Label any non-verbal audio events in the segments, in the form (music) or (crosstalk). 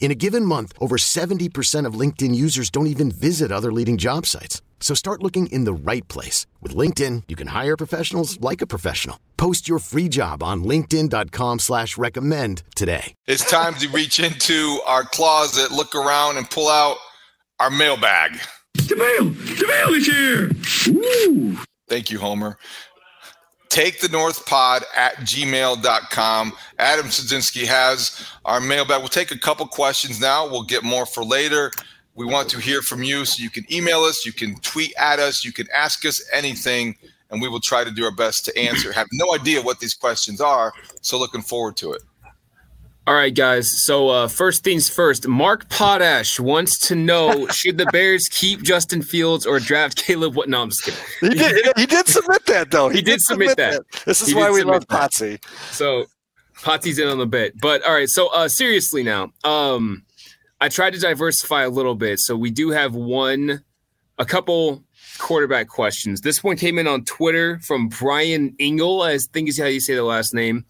In a given month, over 70% of LinkedIn users don't even visit other leading job sites. So start looking in the right place. With LinkedIn, you can hire professionals like a professional. Post your free job on linkedin.com slash recommend today. It's time to reach into our closet, look around, and pull out our mailbag. The mail! The mail is here! Woo! Thank you, Homer. Take the North Pod at gmail.com. Adam Sadzinski has our mailbag. We'll take a couple questions now. We'll get more for later. We want to hear from you. So you can email us, you can tweet at us, you can ask us anything, and we will try to do our best to answer. Have no idea what these questions are, so looking forward to it. All right, guys. So uh, first things first. Mark Potash wants to know: (laughs) Should the Bears keep Justin Fields or draft Caleb? What? No, I'm just kidding. He did. He did submit that though. He, he did, did, submit, that. that. This is he why we love Potsy. So Potsy's in on the bit. But all right. So uh, seriously now, um, I tried to diversify a little bit. So we do have one, a couple quarterback questions. This one came in on Twitter from Brian Engel. I think is how you say the last name.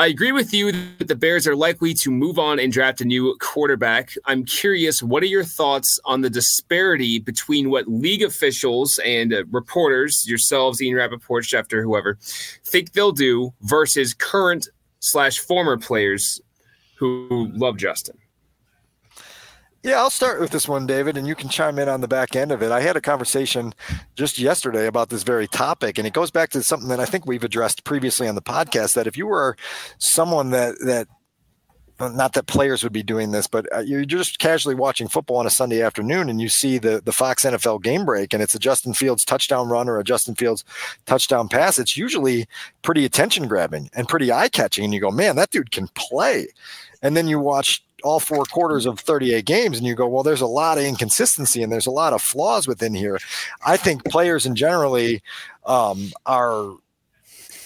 I agree with you that the Bears are likely to move on and draft a new quarterback. I'm curious, what are your thoughts on the disparity between what league officials and uh, reporters, yourselves, Ian Rapoport, Schefter, whoever, think they'll do versus current slash former players who love Justin? Yeah, I'll start with this one, David, and you can chime in on the back end of it. I had a conversation just yesterday about this very topic, and it goes back to something that I think we've addressed previously on the podcast. That if you were someone that that not that players would be doing this, but uh, you're just casually watching football on a Sunday afternoon and you see the the Fox NFL game break and it's a Justin Fields touchdown run or a Justin Fields touchdown pass. It's usually pretty attention grabbing and pretty eye catching, and you go, man, that dude can play. And then you watch all four quarters of 38 games and you go, well, there's a lot of inconsistency and there's a lot of flaws within here. I think players in generally um, are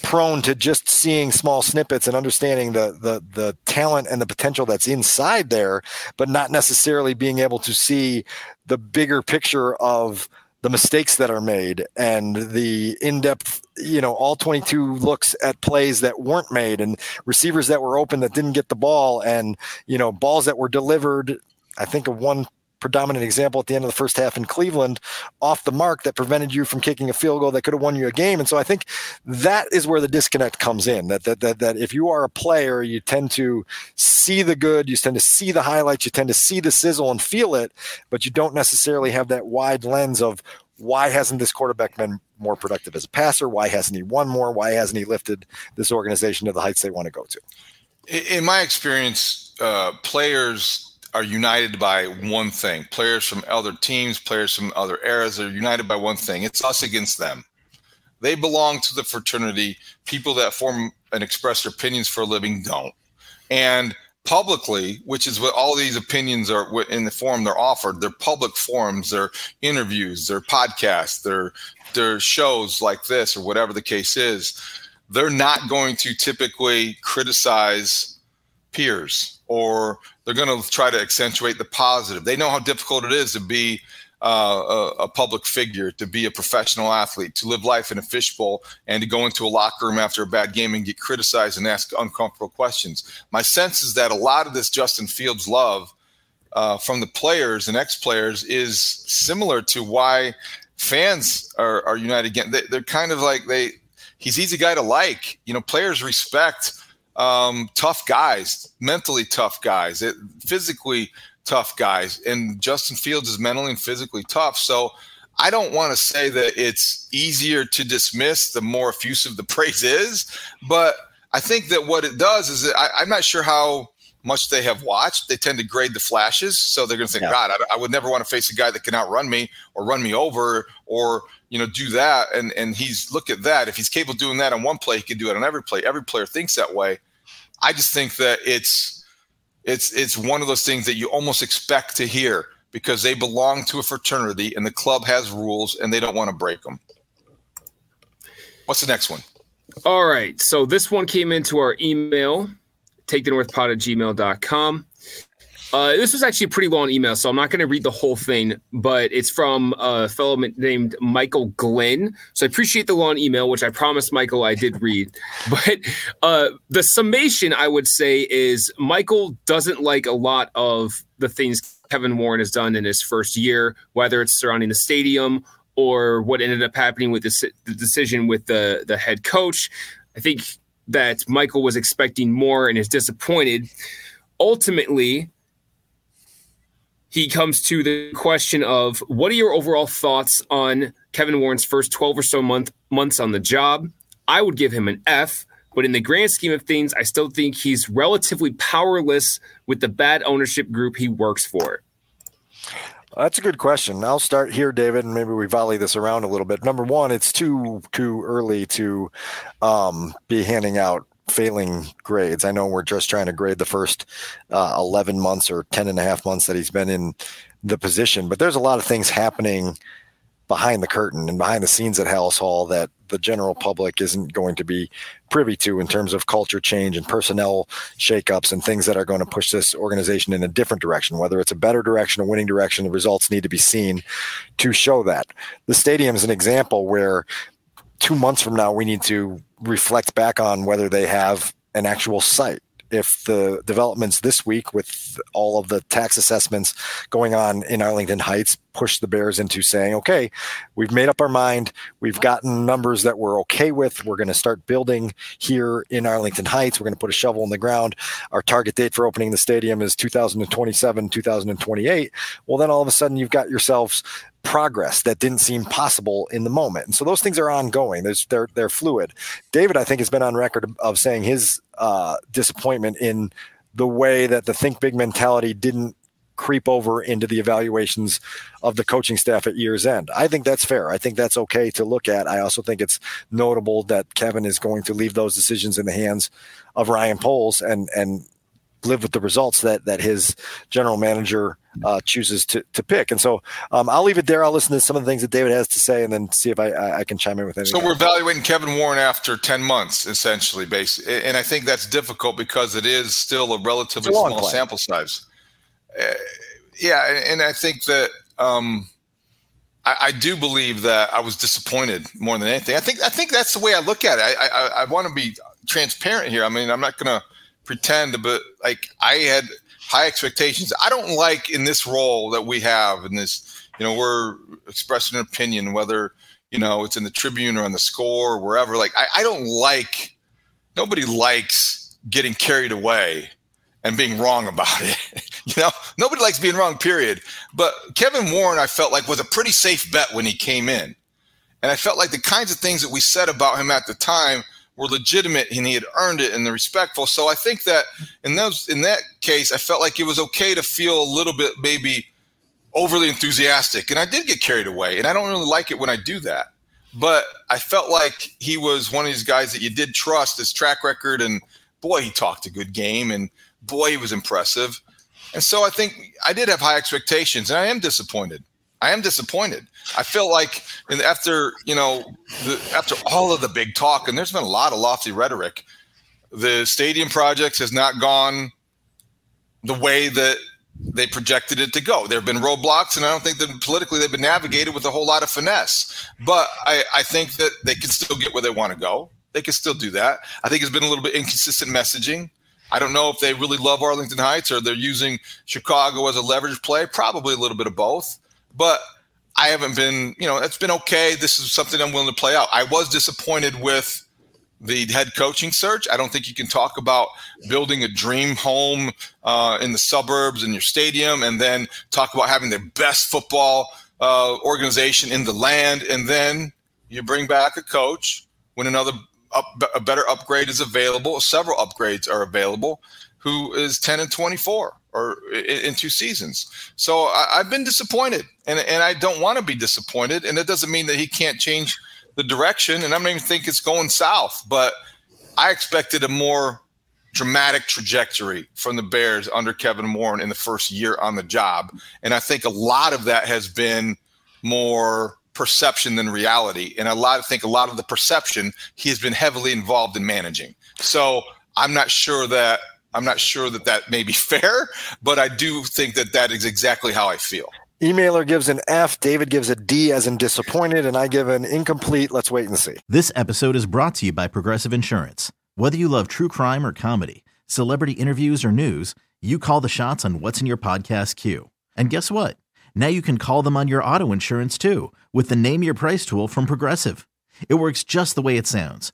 prone to just seeing small snippets and understanding the, the the talent and the potential that's inside there, but not necessarily being able to see the bigger picture of the mistakes that are made and the in-depth you know all 22 looks at plays that weren't made and receivers that were open that didn't get the ball and you know balls that were delivered i think of one predominant example at the end of the first half in Cleveland off the mark that prevented you from kicking a field goal that could have won you a game. And so I think that is where the disconnect comes in. That that that, that if you are a player, you tend to see the good, you tend to see the highlights, you tend to see the sizzle and feel it, but you don't necessarily have that wide lens of why hasn't this quarterback been more productive as a passer? Why hasn't he won more? Why hasn't he lifted this organization to the heights they want to go to? In my experience, uh, players are united by one thing. Players from other teams, players from other eras are united by one thing. It's us against them. They belong to the fraternity. People that form and express their opinions for a living don't. And publicly, which is what all these opinions are in the form they're offered. They're public forums, they're interviews, they're podcasts, they're they're shows like this or whatever the case is. They're not going to typically criticize peers or they're going to try to accentuate the positive. They know how difficult it is to be uh, a, a, public figure, to be a professional athlete, to live life in a fishbowl, and to go into a locker room after a bad game and get criticized and ask uncomfortable questions. My sense is that a lot of this Justin Fields love uh, from the players and ex players is similar to why fans are, are united again. They, they're kind of like they. He's easy guy to like. You know, players respect um, tough guys, mentally tough guys, it, physically tough guys. And Justin Fields is mentally and physically tough. So I don't want to say that it's easier to dismiss the more effusive the (laughs) praise is, but I think that what it does is that I, am not sure how much they have watched. They tend to grade the flashes, so they're going to think, yeah. God, I, I, would never want to face a guy that can outrun me or run me over or you know do that. And and he's look at that. If he's capable of doing that on one play, he can do it on every play. Every player thinks that way. I just think that it's it's it's one of those things that you almost expect to hear because they belong to a fraternity and the club has rules and they don't want to break them. What's the next one? All right. So this one came into our email, take the northpod at gmail.com. Uh, this was actually a pretty long email, so I'm not going to read the whole thing, but it's from a fellow named Michael Glenn. So I appreciate the long email, which I promised Michael I did read. (laughs) But uh, the summation, I would say, is Michael doesn't like a lot of the things Kevin Warren has done in his first year, whether it's surrounding the stadium or what ended up happening with the, the decision with the, the head coach. I think that Michael was expecting more and is disappointed. Ultimately, he comes to the question of what are your overall thoughts on Kevin Warren's first 12 or so month, months on the job? I would give him an F. But in the grand scheme of things, I still think he's relatively powerless with the bad ownership group he works for. That's a good question. I'll start here, David, and maybe we volley this around a little bit. Number one, it's too too early to um, be handing out failing grades. I know we're just trying to grade the first uh, 11 months or 10 and a half months that he's been in the position, but there's a lot of things happening behind the curtain and behind the scenes at Halas Hall that the general public isn't going to be privy to in terms of culture change and personnel shakeups and things that are going to push this organization in a different direction. Whether it's a better direction, a winning direction, the results need to be seen to show that. The stadium is an example where two months from now we need to reflect back on whether they have an actual site if the developments this week with all of the tax assessments going on in Arlington Heights push the Bears into saying, okay, we've made up our mind. We've gotten numbers that we're okay with. We're going to start building here in Arlington Heights. We're going to put a shovel in the ground. Our target date for opening the stadium is 2027, 2028. Well, then all of a sudden you've got yourselves progress that didn't seem possible in the moment. And so those things are ongoing. There's, they're they're fluid. David, I think, has been on record of saying his uh, disappointment in the way that the think big mentality didn't creep over into the evaluations of the coaching staff at year's end. I think that's fair. I think that's okay to look at. I also think it's notable that Kevin is going to leave those decisions in the hands of Ryan Poles and and live with the results that that his general manager uh, chooses to to pick. And so um, I'll leave it there. I'll listen to some of the things that David has to say, and then see if I I, I can chime in with anything. So we're evaluating Kevin Warren after ten months, essentially, basically, and I think that's difficult because it is still a relatively a small play. sample size. Uh, yeah, and I think that. Um, I, I, do believe that I was disappointed more than anything. I think I think that's the way I look at it. I I, I want to be transparent here. I mean, I'm not going to pretend, but like I had high expectations. I don't like in this role that we have in this, you know, we're expressing an opinion, whether, you know, it's in the Tribune or on the score or wherever. Like, I, I don't like, nobody likes getting carried away and being wrong about it. (laughs) you know, nobody likes being wrong, period. But Kevin Warren, I felt like was a pretty safe bet when he came in. And I felt like the kinds of things that we said about him at the time – were legitimate and he had earned it and they're respectful. So I think that in those in that case, I felt like it was okay to feel a little bit maybe overly enthusiastic. And I did get carried away. And I don't really like it when I do that. But I felt like he was one of these guys that you did trust his track record and boy, he talked a good game and boy, he was impressive. And so I think I did have high expectations and I am disappointed. I am disappointed. I feel like after you know the, after all of the big talk, and there's been a lot of lofty rhetoric, the stadium project has not gone the way that they projected it to go. There have been roadblocks, and I don't think that politically they've been navigated with a whole lot of finesse. But I, I think that they can still get where they want to go. They can still do that. I think it's been a little bit inconsistent messaging. I don't know if they really love Arlington Heights or they're using Chicago as a leverage play. Probably a little bit of both. But I haven't been, you know, it's been okay. This is something I'm willing to play out. I was disappointed with the head coaching search. I don't think you can talk about building a dream home uh, in the suburbs in your stadium and then talk about having the best football uh, organization in the land, and then you bring back a coach when another up, a better upgrade is available. Several upgrades are available. Who is ten and twenty four or in, two seasons? So I, I've been disappointed, and and I don't want to be disappointed. And it doesn't mean that he can't change the direction. And I don't even think it's going south, but I expected a more dramatic trajectory from the Bears under Kevin Warren in the first year on the job. And I think a lot of that has been more perception than reality. And a lot, I think a lot of the perception he has been heavily involved in managing. So I'm not sure that I'm not sure that that may be (laughs) fair, but I do think that that is exactly how I feel. Emailer gives an F, David gives a D as in disappointed, and I give an incomplete. Let's wait and see. This episode is brought to you by Progressive Insurance. Whether you love true crime or comedy, celebrity interviews or news, you call the shots on what's in your podcast queue. And guess what? Now you can call them on your auto insurance too with the Name Your Price tool from Progressive. It works just the way it sounds.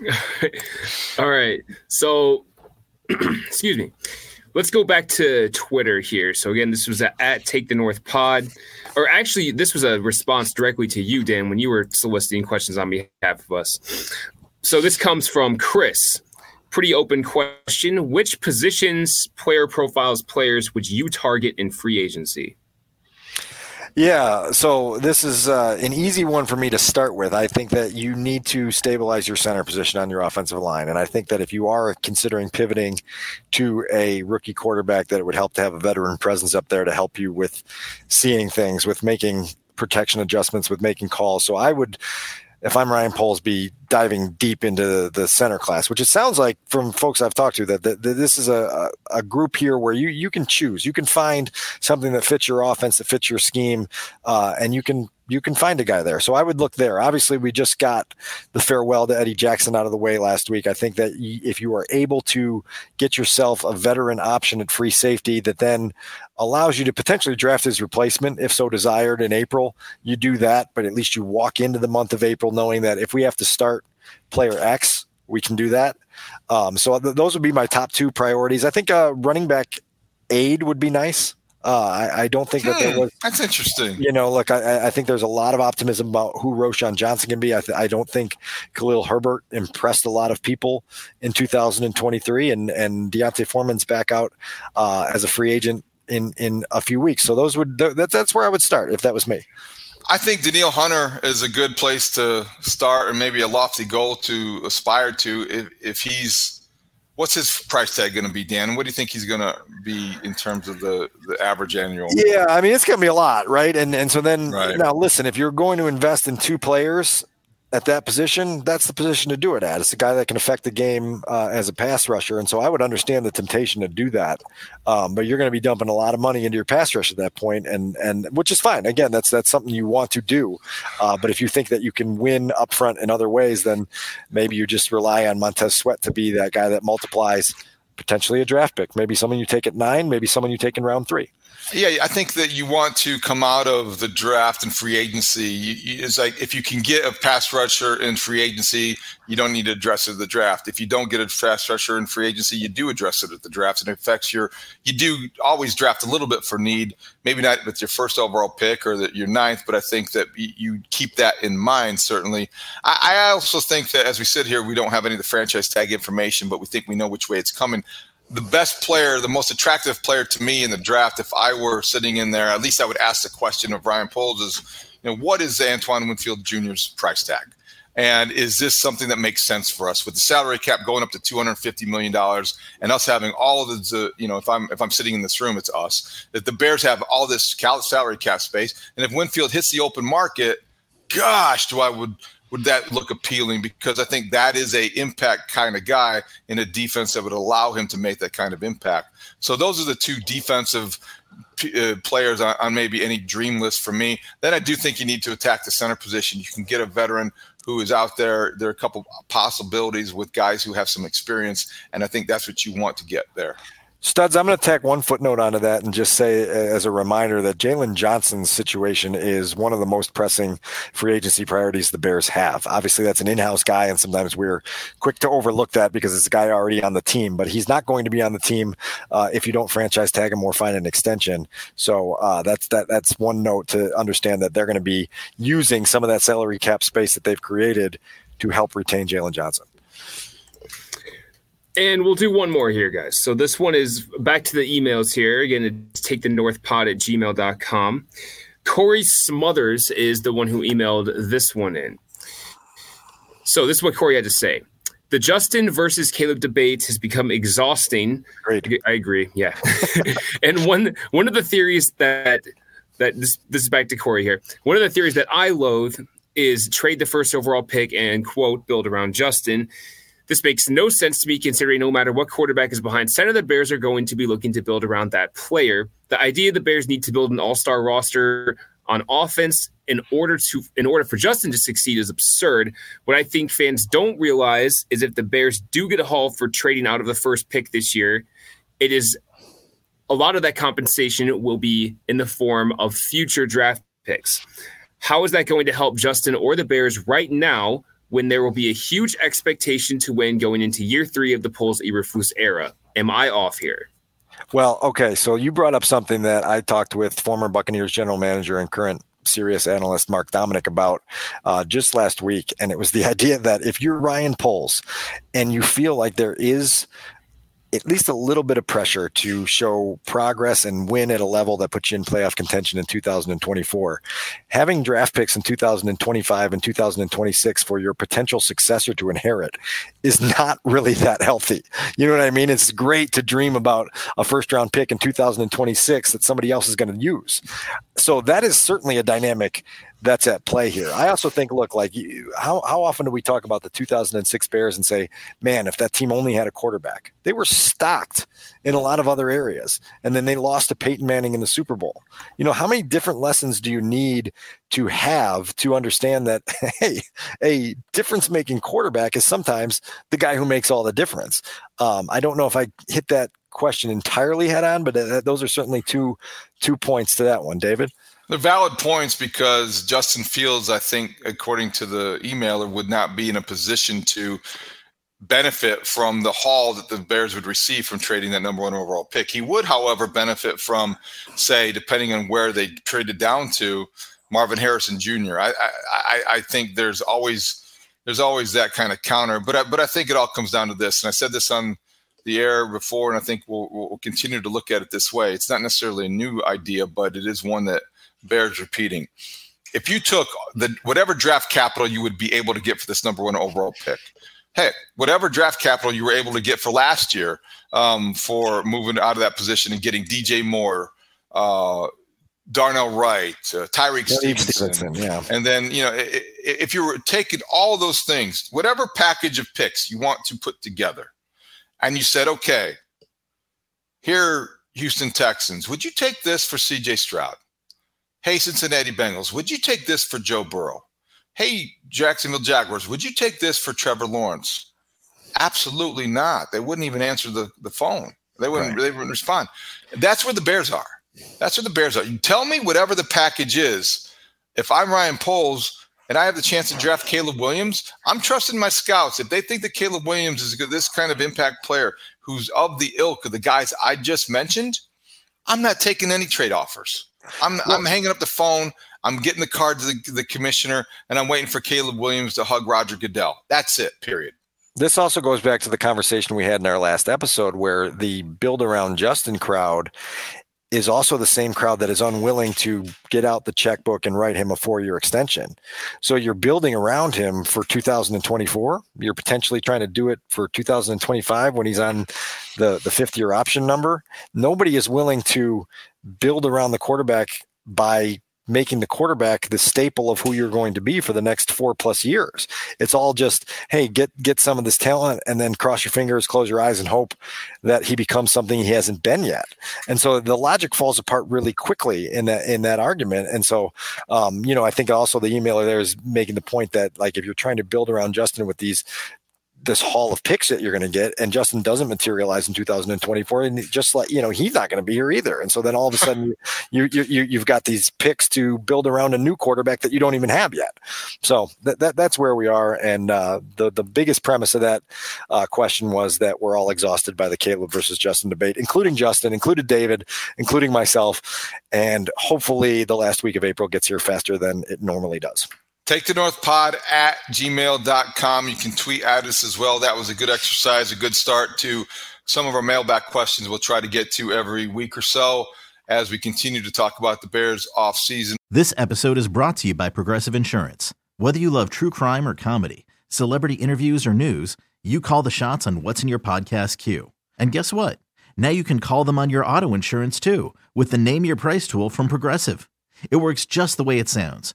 (laughs) All right. So, (clears throat) excuse me. Let's go back to Twitter here. So again, this was at Take the North Pod, or actually, this was a response directly to you, Dan, when you were soliciting questions on behalf of us. So this comes from Chris. Pretty open question. Which positions, player profiles, players would you target in free agency? Yeah, so this is uh, an easy one for me to start with. I think that you need to stabilize your center position on your offensive line. And I think that if you are considering pivoting to a rookie quarterback, that it would help to have a veteran presence up there to help you with seeing things, with making protection adjustments, with making calls. So I would if I'm Ryan Poles, be diving deep into the center class, which it sounds like from folks I've talked to that, that, that this is a, a group here where you you can choose, you can find something that fits your offense, that fits your scheme, uh, and you can you can find a guy there. So I would look there. Obviously, we just got the farewell to Eddie Jackson out of the way last week. I think that if you are able to get yourself a veteran option at free safety that then allows you to potentially draft his replacement if so desired in April, you do that. But at least you walk into the month of April knowing that if we have to start player X, we can do that. Um, so th- those would be my top two priorities. I think uh, running back aid would be nice. Uh, I, I, don't think that there hmm, was. That's interesting. You know, look, I, I, think there's a lot of optimism about who Roschon Johnson can be. I, th- I, don't think Khalil Herbert impressed a lot of people in 2023, and and D'Onta Foreman's back out uh, as a free agent in in a few weeks. So those would that, that's where I would start if that was me. I think Danielle Hunter is a good place to start, and maybe a lofty goal to aspire to if if he's What's his price tag going to be, Dan? What do you think he's going to be in terms of the, the average annual? Yeah, I mean it's going to be a lot, right? And and so then right. now listen, if you're going to invest in two players, at that position, that's the position to do it at. It's a guy that can affect the game uh, as a pass rusher, and so I would understand the temptation to do that. Um, but you're going to be dumping a lot of money into your pass rush at that point, and and which is fine. Again, that's that's something you want to do. Uh, but if you think that you can win up front in other ways, then maybe you just rely on Montez Sweat to be that guy that multiplies potentially a draft pick. Maybe someone you take at nine, maybe someone you take in round three. Yeah, I think that you want to come out of the draft and free agency. It's like if you can get a pass rusher in free agency, you don't need to address it at the draft. If you don't get a pass rusher in free agency, you do address it at the draft, and it affects your. You do always draft a little bit for need, maybe not with your first overall pick or your ninth, but I think that you keep that in mind. Certainly, I, I also think that as we sit here, we don't have any of the franchise tag information, but we think we know which way it's coming the best player, the most attractive player to me in the draft, if I were sitting in there, at least I would ask the question of Ryan Poles is, you know, what is Antoine Winfield Jr.'s price tag? And is this something that makes sense for us with the salary cap going up to two hundred fifty million dollars and us having all of the, you know, if I'm if I'm sitting in this room, it's us. That the Bears have all this salary cap space, and if Winfield hits the open market, gosh, do I would would that look appealing? Because I think that is a impact kind of guy in a defense that would allow him to make that kind of impact. So those are the two defensive uh, players on, on, maybe any dream list for me. Then I do think you need to attack the center position. You can get a veteran who is out there. There are a couple possibilities with guys who have some experience, and I think that's what you want to get there. Studs, I'm going to tack one footnote onto that and just say, uh, as a reminder, that Jaylon Johnson's situation is one of the most pressing free agency priorities the Bears have. Obviously, that's an in house guy, and sometimes we're quick to overlook that because it's a guy already on the team, but he's not going to be on the team uh, if you don't franchise tag him or find an extension. So uh, that's that. That's one note to understand that they're going to be using some of that salary cap space that they've created to help retain Jaylon Johnson. And we'll do one more here, guys. So this one is back to the emails here. Again, it's take the north pod at gmail.com. Corey Smothers is the one who emailed this one in. So this is what Corey had to say. The Justin versus Caleb debate has become exhausting. Great. I agree. Yeah. (laughs) and one one of the theories that that this this is back to Corey here. One of the theories that I loathe is trade the first overall pick and quote build around Justin. This makes no sense to me considering no matter what quarterback is behind center, the Bears are going to be looking to build around that player. The idea the Bears need to build an all-star roster on offense in order to in order for Justin to succeed is absurd. What I think fans don't realize is if the Bears do get a haul for trading out of the first pick this year, it is a lot of that compensation will be in the form of future draft picks. How is that going to help Justin or the Bears right now when there will be a huge expectation to win going into year three of the Poles Eberflus era. Am I off here? Well, okay. So you brought up something that I talked with former Buccaneers general manager and current Sirius analyst Mark Dominik about uh, just last week, and it was the (laughs) idea that if you're Ryan Poles and you feel like there is at least a little bit of pressure to show progress and win at a level that puts you in playoff contention in 2024. Having draft picks in 2025 and 2026 for your potential successor to inherit is (laughs) not really that healthy. You know what I mean? It's great to dream about a first round pick in 2026 that somebody else is going to use. So that is certainly a dynamic that's at play here. I also think, look, like how how often do we talk about the 2006 Bears and say, man, if that team only had a quarterback, they were stocked in a lot of other areas, and then they lost to Peyton Manning in the Super Bowl. You know, how many different lessons do you need to have to understand that (laughs) hey, a difference making quarterback is sometimes the guy who makes all the difference. Um, I don't know if I hit that question entirely head on, but uh, those are certainly two two points to that one, David. They're valid points because Justin Fields, I think, according to the emailer, would not be in a position to benefit from the haul that the Bears would receive from trading that number one overall pick. He would, however, benefit from, say, depending on where they traded down to, Marvin Harrison Jr. I I, I think there's always there's always that kind of counter, but I, but I think it all comes down to this, and I said this on the air before, and I think we'll, we'll continue to look at it this way. It's not necessarily a new idea, but it is one that bears repeating. If you took the whatever draft capital you would be able to get for this number one overall pick, hey, whatever draft capital you were able to get for last year um, for moving out of that position and getting DJ Moore, uh, Darnell Wright, uh, Tyrique Stevenson, Stevenson, yeah. and then you know if you were taking all those things, whatever package of picks you want to put together, and you said, okay, here Houston Texans, would you take this for C.J. Stroud? Hey, Cincinnati Bengals, would you take this for Joe Burrow? Hey, Jacksonville Jaguars, would you take this for Trevor Lawrence? Absolutely not. They wouldn't even answer the, the phone. They wouldn't, right. they wouldn't respond. That's where the Bears are. That's where the Bears are. You tell me whatever the package is. If I'm Ryan Poles and I have the chance to draft Caleb Williams, I'm trusting my scouts. If they think that Caleb Williams is this kind of impact player who's of the ilk of the guys I just mentioned, I'm not taking any trade offers. I'm well, I'm hanging up the phone. I'm getting the card to the, the commissioner, and I'm waiting for Caleb Williams to hug Roger Goodell. That's it. Period. This also goes back to the conversation we had in our last episode, where the build around Justin crowd is also the same crowd that is unwilling to get out the checkbook and write him a four year extension. So you're building around him for 2024. You're potentially trying to do it for 2025 when he's on the, the fifth year option number. Nobody is willing to build around the quarterback by making the quarterback the staple of who you're going to be for the next four plus years. It's all just, hey, get get some of this talent and then cross your fingers, close your eyes, and hope that he becomes something he hasn't been yet. And so the logic falls apart really quickly in that in that argument. And so, um, you know, I think also the emailer there is making the point that like if you're trying to build around Justin with these this haul of picks that you're going to get, and Justin doesn't materialize in 2024, and just like you know, he's not going to be here either. And so then all of a sudden, (laughs) you you you you've got these picks to build around a new quarterback that you don't even have yet. So that, that that's where we are. And uh, the the biggest premise of that uh, question was that we're all exhausted by the Caleb versus Justin debate, including Justin, included David, including myself, and hopefully the last week of April gets here faster than it normally does. Take the North Pod at gmail.com. You can tweet at us as well. That was a good exercise, a good start to some of our mailback questions we'll try to get to every week or so as we continue to talk about the Bears off season. This episode is brought to you by Progressive Insurance. Whether you love true crime or comedy, celebrity interviews or news, you call the shots on what's in your podcast queue. And guess what? Now you can call them on your auto insurance too with the Name Your Price tool from Progressive. It works just the way it sounds